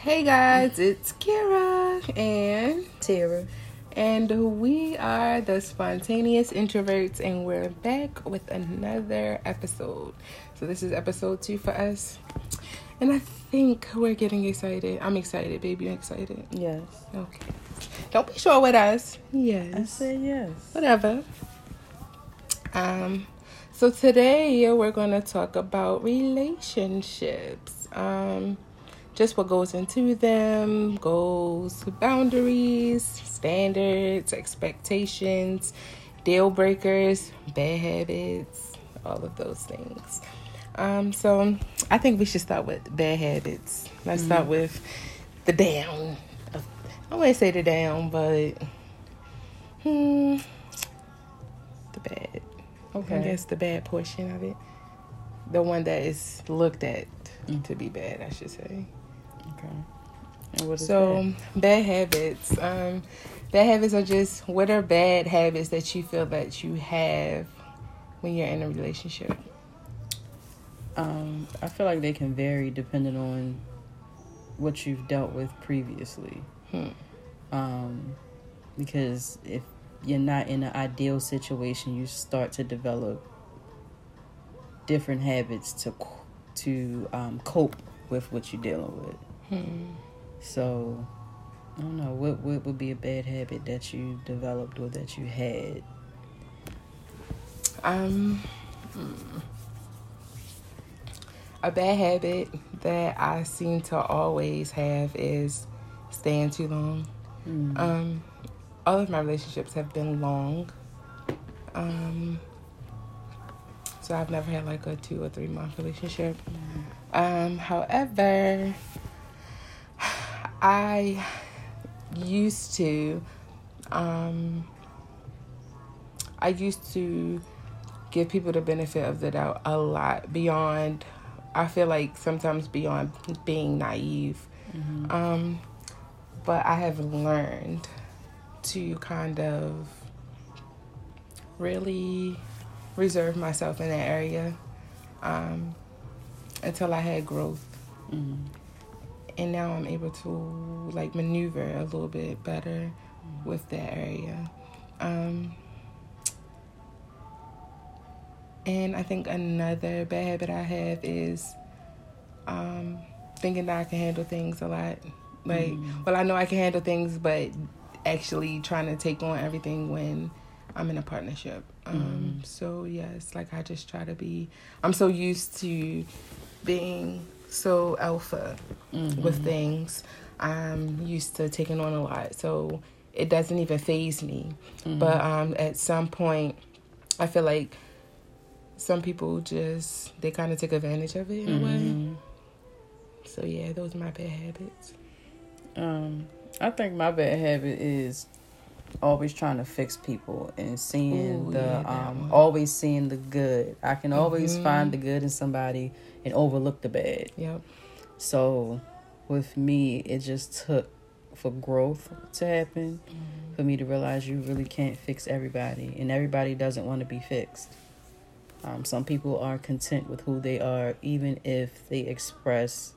Hey guys, it's Kira and Tara. and we are the spontaneous introverts and we're back with another episode. So this is episode 2 for us. And I think we're getting excited. I'm excited, baby. You excited? Yes. Okay. Don't be sure with us. Yes. I said yes. Whatever. Um so today we're going to talk about relationships. Um just what goes into them, goals, boundaries, standards, expectations, deal breakers, bad habits, all of those things. Um, so I think we should start with bad habits. Let's start with the down. I wouldn't say the down, but hmm, the bad. Okay. I guess the bad portion of it, the one that is looked at Mm. to be bad, I should say. Okay. And what is So bad habits. Um, bad habits are just what are bad habits that you feel that you have when you're in a relationship. Um, I feel like they can vary depending on what you've dealt with previously. Hmm. Um, because if you're not in an ideal situation, you start to develop different habits to to um, cope with what you're dealing with. So, I don't know what what would be a bad habit that you developed or that you had. Um, hmm. a bad habit that I seem to always have is staying too long. Mm. Um, all of my relationships have been long. Um, so I've never had like a two or three month relationship. Um, however, I used to, um, I used to give people the benefit of the doubt a lot beyond, I feel like sometimes beyond being naive. Mhm. Um, but I have learned to kind of really reserve myself in that area um, until I had growth. Mhm. And now I'm able to like maneuver a little bit better with that area. Um, and I think another bad habit I have is um, thinking that I can handle things a lot. Like, Mhm. well, I know I can handle things, but actually trying to take on everything when I'm in a partnership. Um, Mhm. So, yes, like I just try to be, I'm so used to being so alpha with Mhm. things. I'm used to taking on a lot, so it doesn't even phase me. Mhm. But um, at some point, I feel like some people just they kind of take advantage of it in a way. Mhm. So yeah, those are my bad habits. Um, I think my bad habit is always trying to fix people and seeing Ooh, the yeah, um always seeing the good. I can always Mhm. find the good in somebody and overlook the bad. Yep. So with me, it just took for growth to happen for me to realize you really can't fix everybody, and everybody doesn't want to be fixed. Um, some people are content with who they are, even if they express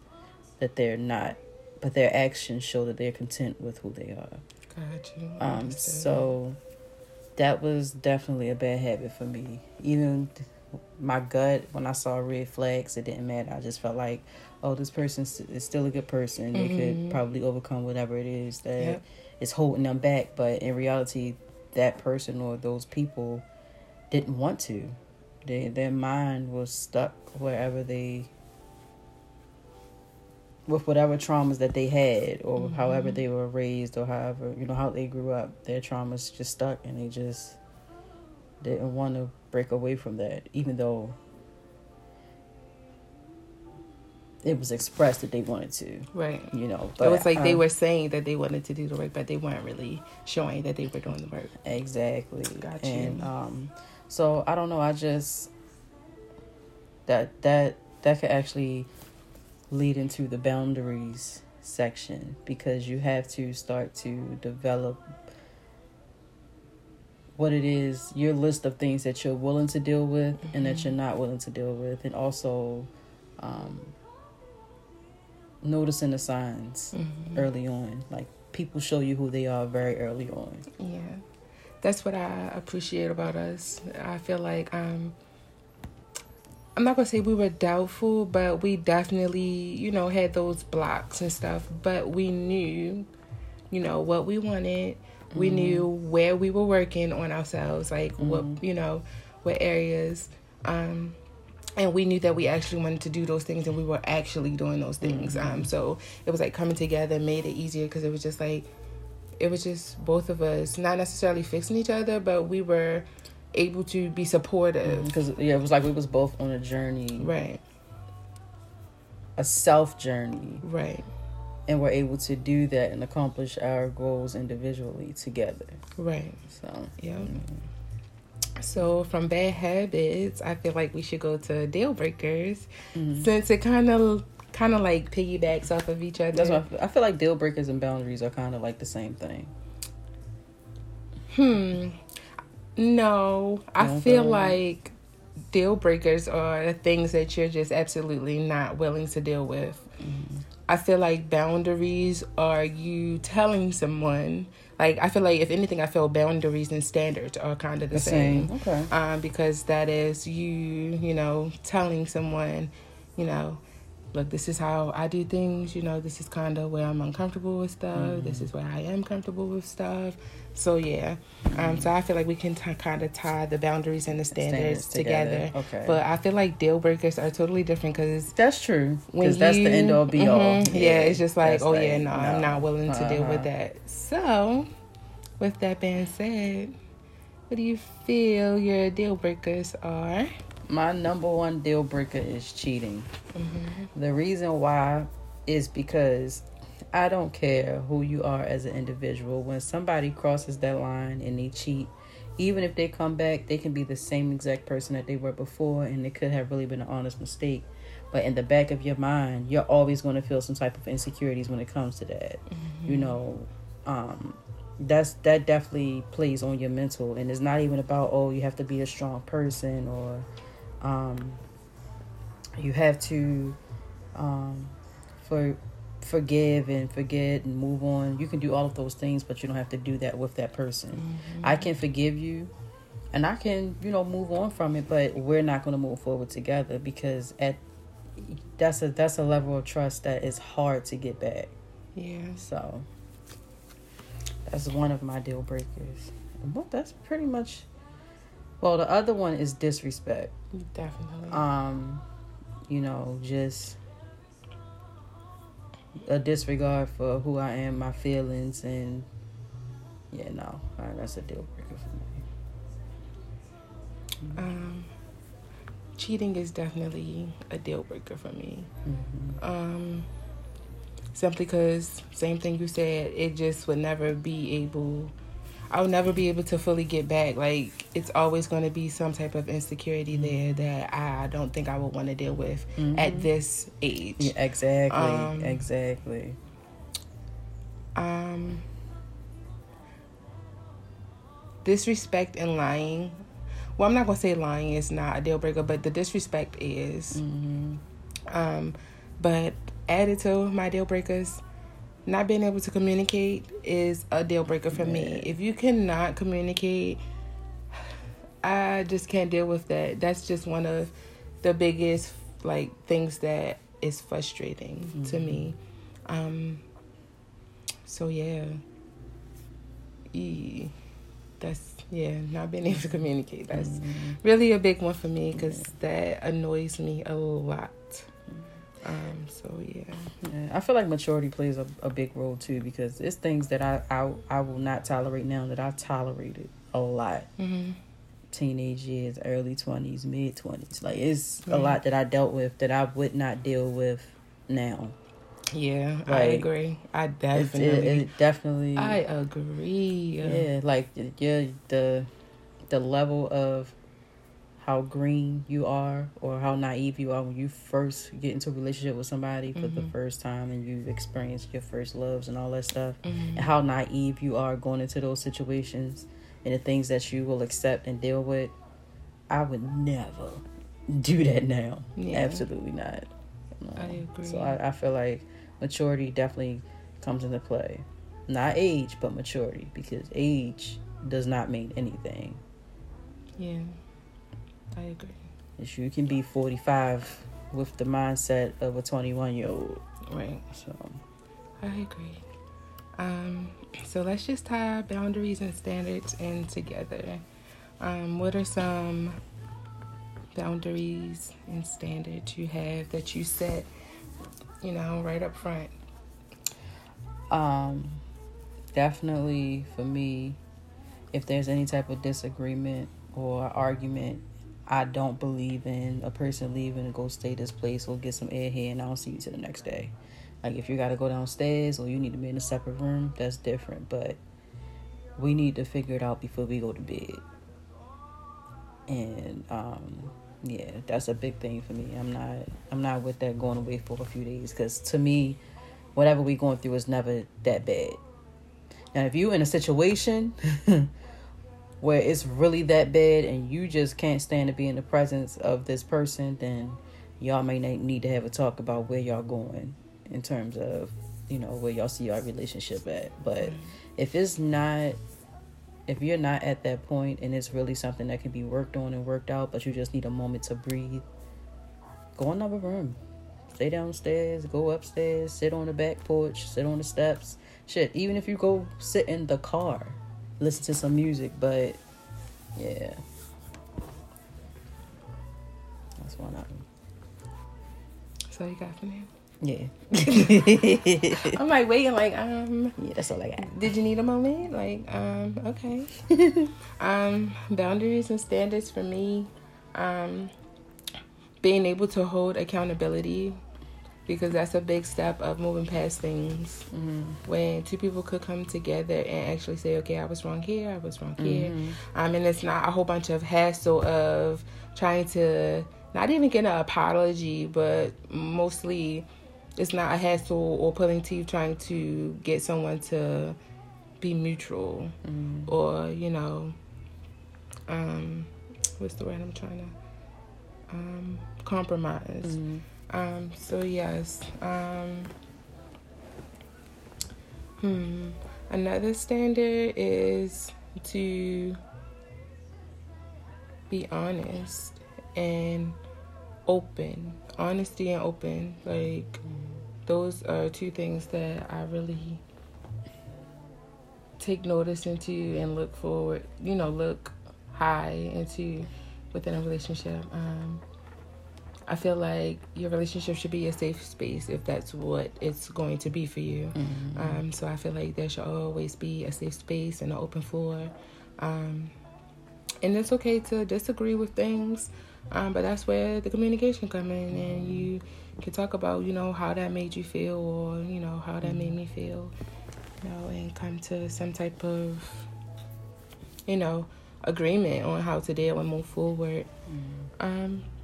that they're not, but their actions show that they're content with who they are. Got you. Um, so that was definitely a bad habit for me. Even my gut, when I saw red flags, it didn't matter. I just felt like, oh, this person is still a good person. They Mhm. could probably overcome whatever it is that Yep. is holding them back. But in reality, that person or those people didn't want to. They, their mind was stuck wherever they with whatever traumas that they had or Mhm. however they were raised or however you know how they grew up their traumas just stuck and they just didn't want to break away from that even though it was expressed that they wanted to right. you know But it's like they um, were saying that they wanted to do the work, but they weren't really showing that they were doing the work. exactly Got you. and um so i don't know i just that that that could actually lead into the boundaries section because you have to start to develop what it is your list of things that you're willing to deal with and that Mhm. you're not willing to deal with and also um noticing the signs Mhm. early on. Like people show you who they are very early on. Yeah, that's what I appreciate about us. I feel like um, I'm not gonna say we were doubtful, but we definitely, you know, had those blocks and stuff. But we knew, you know, what we wanted. We Mhm. knew where we were working on ourselves, like Mhm. what you know, what areas. Um, and we knew that we actually wanted to do those things, and we were actually doing those things. Mhm. Um, so it was like coming together made it easier because it was just like it was just both of us not necessarily fixing each other, but we were able to be supportive. Because yeah, it was like we was both on a journey, Right, a self journey, right, and we're able to do that and accomplish our goals individually together. right. So Yeah. mm, So from bad habits, I feel like we should go to deal breakers mhm. since it kind of kind of like piggybacks off of each other. that's why I feel, I feel like deal breakers and boundaries are kind of like the same thing. Hmm. No, I Okay. feel like deal breakers are the things that you're just absolutely not willing to deal with. Mhm. I feel like boundaries are you telling someone. Like I feel like if anything, I feel boundaries and standards are kind of the, The same. same. Okay. Um, because that is you, you know, telling someone, you know, look, this is how I do things. You know, this is kind of where I'm uncomfortable with stuff. This Mm-hmm. is where I am comfortable with stuff. So yeah, um, so I feel like we can t- kind of tie the boundaries and the standards, together. Okay. But I feel like deal breakers are totally different because that's true. when Because that's the end all be all. Mhm. Yeah, it's just like, oh yeah, no, I'm not willing to deal with Uh-huh. that. So, with that being said, what do you feel your deal breakers are? My number one deal breaker is cheating. Mm-hmm. The reason why is because I don't care who you are as an individual. When somebody crosses that line and they cheat, even if they come back, they can be the same exact person that they were before, and it could have really been an honest mistake. But in the back of your mind, you're always going to feel some type of insecurities when it comes to that. You know, um, that's that definitely plays on your mental, and it's not even about oh you have to be a strong person or um, you have to um, for forgive and forget and move on. You can do all of those things, but you don't have to do that with that person. I can forgive you, and I can you know move on from it, but we're not going to move forward together because at that's a that's a level of trust that is hard to get back. Yeah. So that's one of my deal breakers. Well, that's pretty much. Well, the other one is disrespect. Definitely. Um, you know, just a disregard for who I am, my feelings, and yeah, no, uh, that's a deal breaker for me. um, cheating is definitely a deal breaker for me. hmm Um, simply because, same thing you said, it just would never be able. I would never be able to fully get back. Like it's always going to be some type of insecurity there that I don't think I would want to deal with at this age. Yeah, exactly, Um, exactly. Um, disrespect and lying. Well, I'm not gonna say lying is not a deal breaker, but the disrespect is. hmm Um, but added to my deal breakers, not being able to communicate is a deal breaker for me. If you cannot communicate, I just can't deal with that. That's just one of the biggest like things that is frustrating to Mhm. me. Um, so yeah, E- that's yeah, not being able to communicate. That's Mhm. really a big one for me because that annoys me a lot. Um, so yeah, Yeah, I feel like maturity plays a, a big role too because it's things that I, I I will not tolerate now that I tolerated a lot. mm-hmm. Teenage years, early twenties, mid twenties. Like it's a Mhm. lot that I dealt with that I would not deal with now. yeah, I agree. I definitely, it, it definitely. I agree. yeah, like yeah, the the level of how green you are or how naive you are when you first get into a relationship with somebody for the Mhm. first time and you've experienced your first loves and all that stuff. Mhm. and how naive you are going into those situations and the things that you will accept and deal with. I would never do that now. Yeah. Absolutely not. No. I agree. So I, I feel like maturity definitely comes into play. Not age, but maturity, because age does not mean anything. Yeah, I agree. Is you can be 45 with the mindset of a 21 year old. Right. So, I agree. Um, so let's just tie our boundaries and standards in together. Um, what are some boundaries and standards you have that you set, you know, right up front? um, definitely for me, if there's any type of disagreement or argument, I don't believe in a person leaving to go stay this place or get some air here and I don't see you till the next day. Like if you gotta go downstairs or you need to be in a separate room, that's different. But we need to figure it out before we go to bed. And um, yeah, that's a big thing for me. I'm not I'm not with that going away for a few days because to me, whatever we going through is never that bad. Now, if you in a situation where it's really that bad and you just can't stand to be in the presence of this person, then y'all may need to have a talk about where y'all going in terms of you know where y'all see your relationship at. But if it's not, if you're not at that point and it's really something that can be worked on and worked out, but you just need a moment to breathe, go in another room. Stay downstairs, go upstairs, sit on the back porch, sit on the steps. Shit, even if you go sit in the car, listen to some music, but yeah. That's one of them. So you got for me? Yeah. I'm like waiting, like, um, yeah, that's all I got. did you need a moment? Like, um, okay. um, boundaries and standards for me, um, being able to hold accountability because that's a big step of moving past things. Mm-hmm. When two people could come together and actually say, okay, I was wrong here, I was wrong here. Um, and it's not a whole bunch of hassle of trying to not even get an apology, but mostly it's not a hassle or pulling teeth trying to get someone to be neutral Mm-hmm. or you know um what's the word i'm trying to um compromise Mm-hmm. Um so yes um hmm another standard is to be honest and open honesty and open like those are two things that i really take notice into and look forward you know look high into within a relationship um i feel like your relationship should be a safe space if that's what it's going to be for you. Mm-hmm. um so i feel like there should always be a safe space and an open floor. Um and it's okay to disagree with things um, but that's where the communication come in and you can talk about you know how that made you feel or you know how that made me feel you know and come to some type of you know agreement on how to deal and move forward. Um but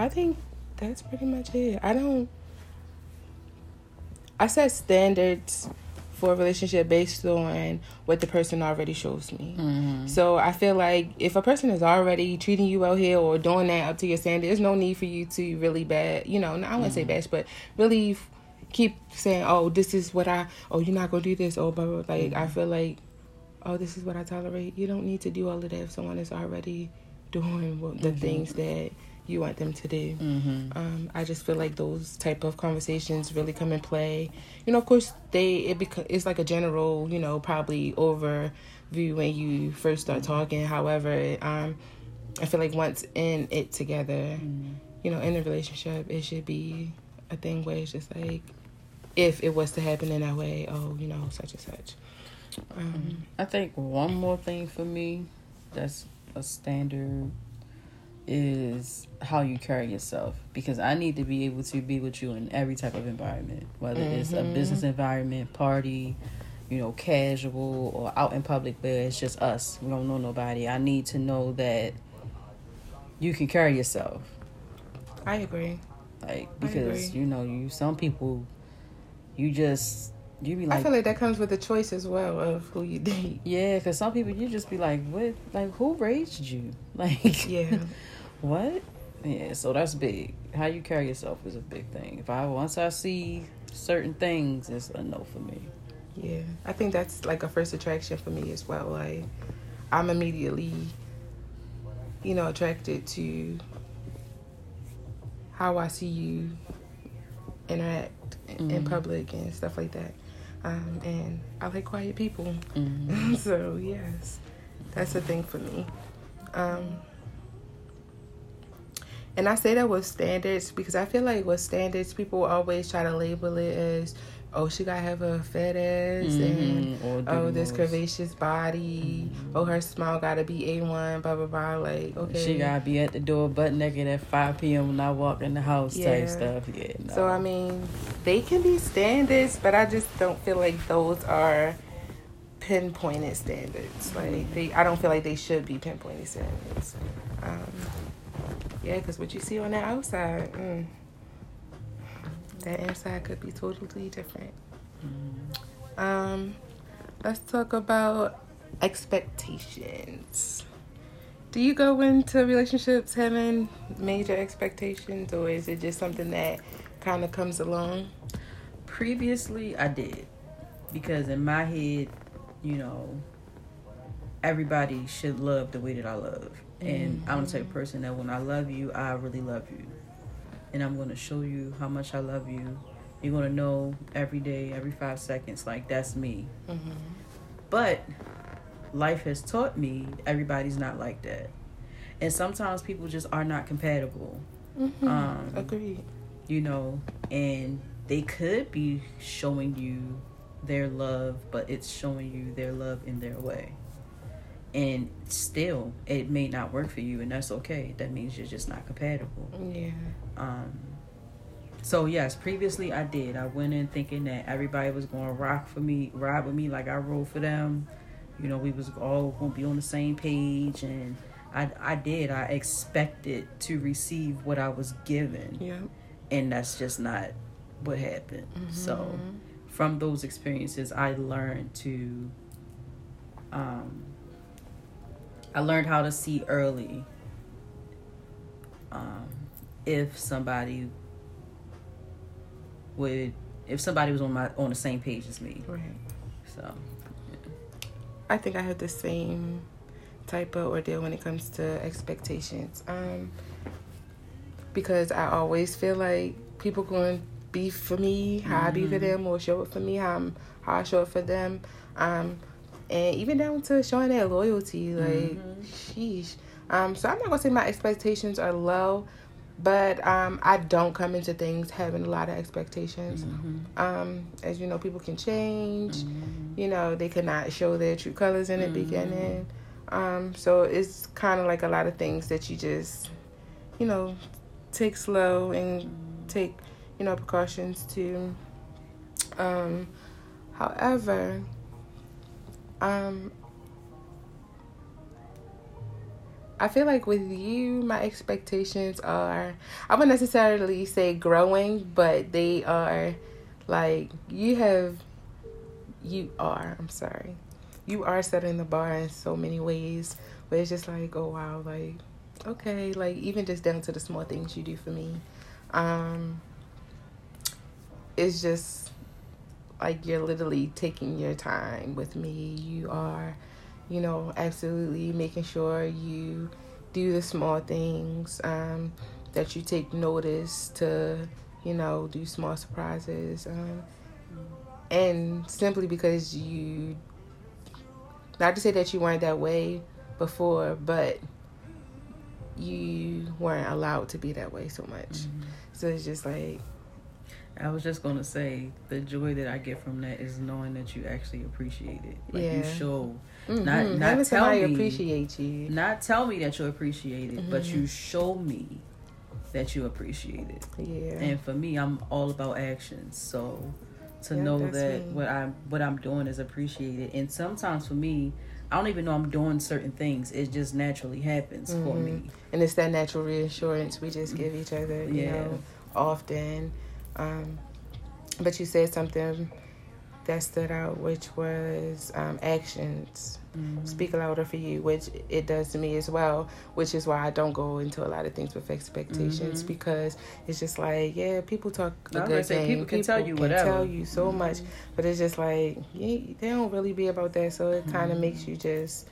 i think that's pretty much it i don't i set standards for a relationship based on what the person already shows me Mm-hmm. so I feel like if a person is already treating you well here or doing that up to your standard, there's no need for you to really bad, you know, I wouldn't say mm-hmm. bash, but really f- keep saying, oh, this is what I, oh, you're not going to do this, oh, blah, blah, blah. Like, I mm-hmm. feel like, oh, this is what I tolerate. You don't need to do all of that if someone is already doing the mm-hmm. things that you want them to do. Mm-hmm. Um, I just feel like those type of conversations really come in play. You know, of course, they it beca- it's like a general, you know, probably overview when you first start talking. However, um, I feel like once in it together, you know, in a relationship, it should be a thing where it's just like, if it was to happen in that way, oh, you know, such and such. Um, I think one more thing for me that's a standard is how you carry yourself because I need to be able to be with you in every type of environment, whether it's a Mhm. business environment, party, you know, casual or out in public where it's just us. We don't know nobody. I need to know that you can carry yourself. I agree. Like because agree. you know, you some people you just you be like I feel like that comes with the choice as well of who you date. Yeah, because some people you just be like, what? Like, who raised you? Like, Yeah. What? Yeah, so that's big. How you carry yourself is a big thing. If I once I see certain things, it's a no for me. Yeah, I think that's like a first attraction for me as well. Like, I'm immediately, you know, attracted to how I see you interact mm-hmm. in public and stuff like that. Um, and I like quiet people. Mm-hmm. so, yes, that's a thing for me. Um, and I say that with standards because I feel like with standards, people always try to label it as oh, she gotta have a fat ass mm-hmm. and oh, this curvaceous body. Mm-hmm. Oh, her smile gotta be a one. Blah blah blah. Like okay, she gotta be at the door butt naked at five p.m. when I walk in the house. Yeah. Type stuff. Yeah. No. So I mean, they can be standards, but I just don't feel like those are pinpointed standards. Like mm-hmm. they, I don't feel like they should be pinpointed standards. Um, yeah, because what you see on the outside. Mm, that inside could be totally different. Mm-hmm. Um, let's talk about expectations. Do you go into relationships having major expectations, or is it just something that kind of comes along? Previously, I did because in my head, you know, everybody should love the way that I love. And mm-hmm. I'm the type of mm-hmm. person that when I love you, I really love you and I'm going to show you how much I love you. You're going to know every day, every five seconds, like that's me. Mm-hmm. But life has taught me everybody's not like that. And sometimes people just are not compatible. Mm-hmm. Um, Agreed. You know, and they could be showing you their love, but it's showing you their love in their way and still it may not work for you and that's okay. That means you're just not compatible. Yeah. Um so yes previously i did. I went in thinking that everybody was going to rock for me ride with me like i rode for them. You know we was all going to be on the same page and i i did. I expected to receive what i was given. Yeah. And that's just not what happened. Mm-hmm. so from those experiences i learned to um I learned how to see early um, if somebody would if somebody was on my on the same page as me. Right. So yeah. I think I have the same type of ordeal when it comes to expectations. Um because I always feel like people going be for me, how mm-hmm. I be for mm-hmm. them, or show it for me, how I'm, how I show it for them. Um, and even down to showing that loyalty. Like, mm-hmm. sheesh. Um, so I'm not gonna say my expectations are low, but um, I don't come into things having a lot of expectations. Mm-hmm. Um, as you know, people can change. Mm-hmm. You know, they cannot show their true colors in the mm-hmm. beginning. Um, so it's kind of like a lot of things that you just, you know, take slow and take, you know, precautions to. Um, however, um, I feel like with you, my expectations are, I wouldn't necessarily say growing, but they are like, you have, you are, I'm sorry, you are setting the bar in so many ways where it's just like, oh wow, like, okay, like even just down to the small things you do for me. Um, it's just like you're literally taking your time with me. You are, you know, absolutely making sure you do the small things, um, that you take notice to, you know, do small surprises. Um, and simply because you, not to say that you weren't that way before, but you weren't allowed to be that way so much. Mm-hmm. So it's just like, I was just gonna say the joy that I get from that is knowing that you actually appreciate it. Like yeah. you show, mm-hmm. not not tell me appreciate you, not tell me that you appreciate it, mm-hmm. but you show me that you appreciate it. Yeah. And for me, I'm all about actions. So to know that me. what I'm what I'm doing is appreciated, and sometimes for me. I don't even know I'm doing certain things. It just naturally happens mm-hmm. for me. And it's that natural reassurance we just give each other, you yeah. know, often um, but you said something that stood out, which was um, actions mm-hmm. speak louder for you, which it does to me as well. Which is why I don't go into a lot of things with expectations mm-hmm. because it's just like, yeah, people talk a good game. People can tell you whatever. tell you so mm-hmm. much, but it's just like yeah, they don't really be about that. So it kind of mm-hmm. makes you just.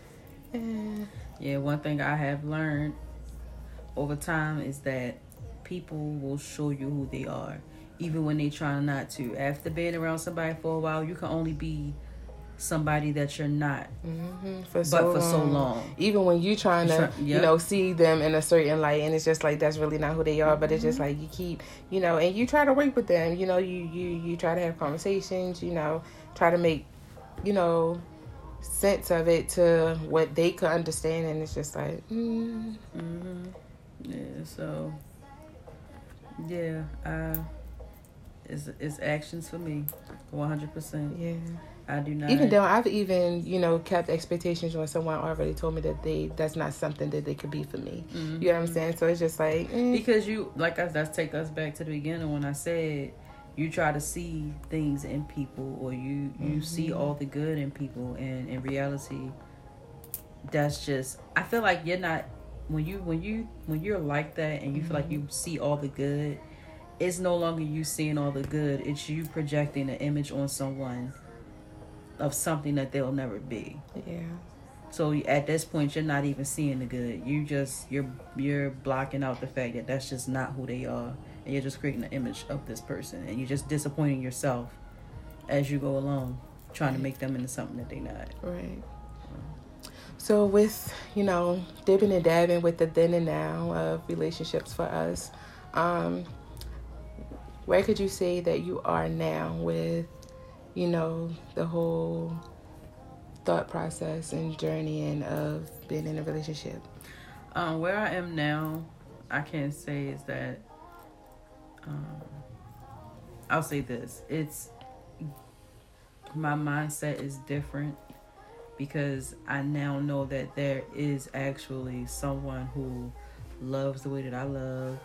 Eh. Yeah, one thing I have learned over time is that people will show you who they are even when they try not to. After being around somebody for a while, you can only be somebody that you're not mm-hmm. for so but for long. so long even when you're trying to yep. you know see them in a certain light and it's just like that's really not who they are mm-hmm. but it's just mm-hmm. like you keep you know and you try to work with them you know you you you try to have conversations you know try to make you know sense of it to what they could understand and it's just like mm. mm-hmm. yeah so yeah uh it's, it's actions for me 100% yeah I do not. Even though I've even you know kept expectations when someone already told me that they that's not something that they could be for me. Mm-hmm. You know what I'm saying? So it's just like eh. because you like us. Let's take us back to the beginning when I said you try to see things in people or you you mm-hmm. see all the good in people and in reality that's just I feel like you're not when you when you when you're like that and you mm-hmm. feel like you mm-hmm. see all the good it's no longer you seeing all the good it's you projecting an image on someone of something that they'll never be. Yeah. So at this point, you're not even seeing the good. You just you're you're blocking out the fact that that's just not who they are, and you're just creating an image of this person, and you're just disappointing yourself as you go along, trying to make them into something that they're not. Right. So with you know dipping and dabbing with the then and now of relationships for us, um, where could you say that you are now with you know, the whole thought process and journeying of being in a relationship? Um, where I am now, I can say is that um, I'll say this: it's my mindset is different because I now know that there is actually someone who loves the way that I love.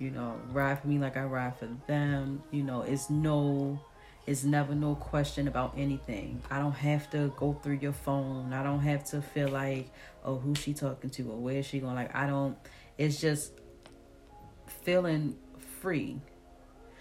You know, ride for me like I ride for them. You know, it's no it's never no question about anything. I don't have to go through your phone. I don't have to feel like, oh, who's she talking to or where she going? Like, I don't, it's just feeling free.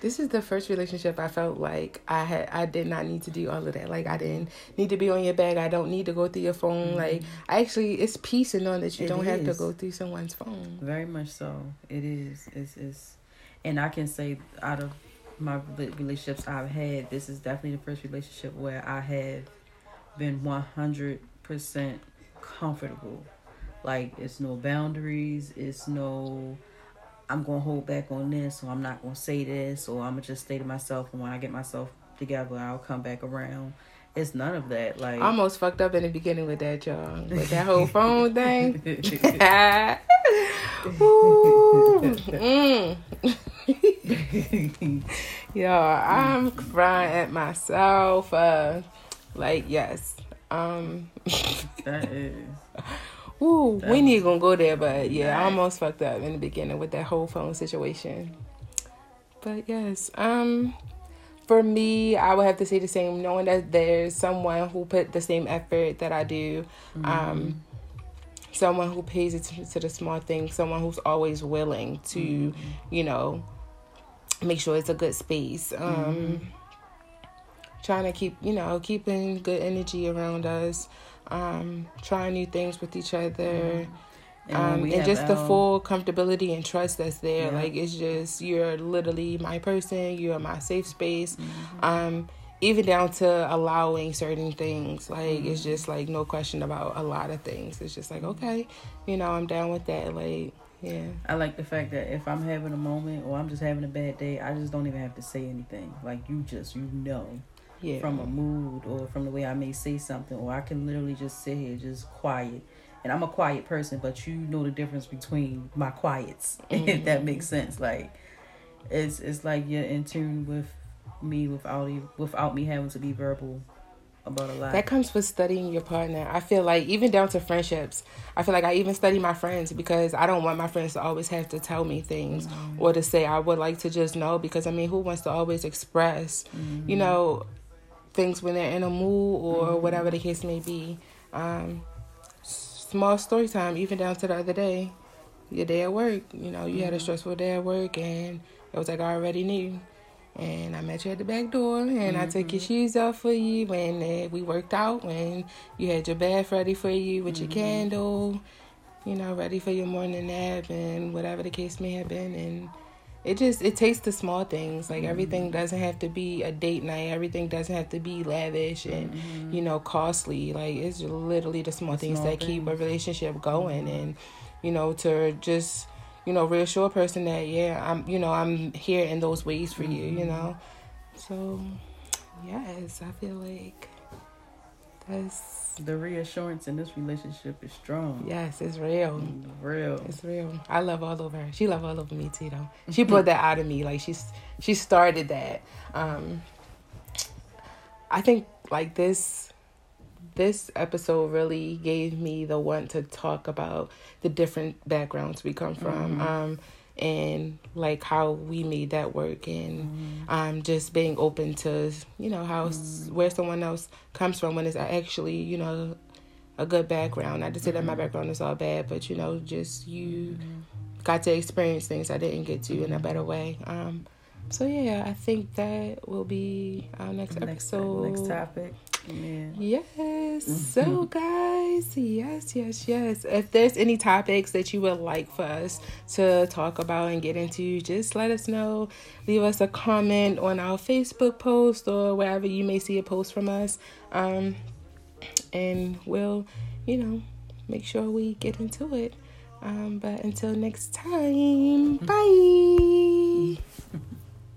This is the first relationship I felt like I had I did not need to do all of that. Like I didn't need to be on your back. I don't need to go through your phone. Mm-hmm. Like I actually it's peace in knowing that you it don't is. have to go through someone's phone. Very much so. It is. It's it's and I can say out of my relationships I've had, this is definitely the first relationship where I have been 100% comfortable. Like, it's no boundaries, it's no, I'm to hold back on this, or I'm not to say this, or I'm to just stay to myself, and when I get myself together, I'll come back around. It's none of that. Like, I almost fucked up in the beginning with that, y'all. With that whole phone thing. Mm. Yo, I'm crying at myself. Uh, like, yes. Um, that is. Ooh, we need gonna go there, but yeah. I almost fucked up in the beginning with that whole phone situation. But yes, um, for me, I would have to say the same, knowing that there's someone who put the same effort that I do. Um, mm-hmm. Um, someone who pays attention to the small things, someone who's always willing to, mm-hmm. you know, make sure it's a good space. Um, mm-hmm. Trying to keep, you know, keeping good energy around us, um, trying new things with each other. Mm-hmm. And, um, and just the full comfortability and trust that's there. Yeah. Like it's just you're literally my person. You're my safe space. Mm-hmm. Um, even down to allowing certain things. Like mm-hmm. it's just like no question about a lot of things. It's just like okay, you know, I'm down with that. Like yeah. I like the fact that if I'm having a moment or I'm just having a bad day, I just don't even have to say anything. Like you just you know. Yeah. From a mood or from the way I may say something or I can literally just sit here just quiet. And I'm a quiet person, but you know the difference between my quiets, mm-hmm. if that makes sense. Like it's it's like you're in tune with me without without me having to be verbal about a lot. That comes with studying your partner. I feel like even down to friendships, I feel like I even study my friends because I don't want my friends to always have to tell me things mm-hmm. or to say I would like to just know because I mean, who wants to always express? Mm-hmm. You know, things when they're in a mood or mm-hmm. whatever the case may be. Um, small story time, even down to the other day, your day at work. You know, you mm-hmm. had a mm-hmm. stressful day at work, and it was like I already knew. And I met you at the back door, and mm-hmm. I took your mm-hmm. shoes off for you when uh, we worked out, when you had your bath ready for you with mm-hmm. your candle, you know, ready for your morning nap, and whatever the case may have been. And it just it takes the small things like mm-hmm. everything doesn't have to be a date night everything doesn't have to be lavish and mm-hmm. you know costly like it's literally the small things small that things. keep a relationship going mm-hmm. and you know to just you know reassure a person that yeah i'm you know i'm here in those ways for you you mm-hmm. know so yes i feel like that's the reassurance in this relationship is strong. Yes, it's real. Real. It's real. I love all over her. She love all over me too though. She brought that out of me. Like she's she started that. Um I think like this this episode really gave me the want to talk about the different backgrounds we come from. Mm-hmm. Um and like how we made that work and mm-hmm. um just being open to you know how mm-hmm. where someone else comes from when it's actually you know a good background not to say that my mm-hmm. background is all bad but you know just you mm-hmm. got to experience things i didn't get to in a better way um so yeah i think that will be our next, next episode next topic Amen. Yes. So, guys, yes, yes, yes. If there's any topics that you would like for us to talk about and get into, just let us know. Leave us a comment on our Facebook post or wherever you may see a post from us. Um, and we'll, you know, make sure we get into it. Um, but until next time, bye.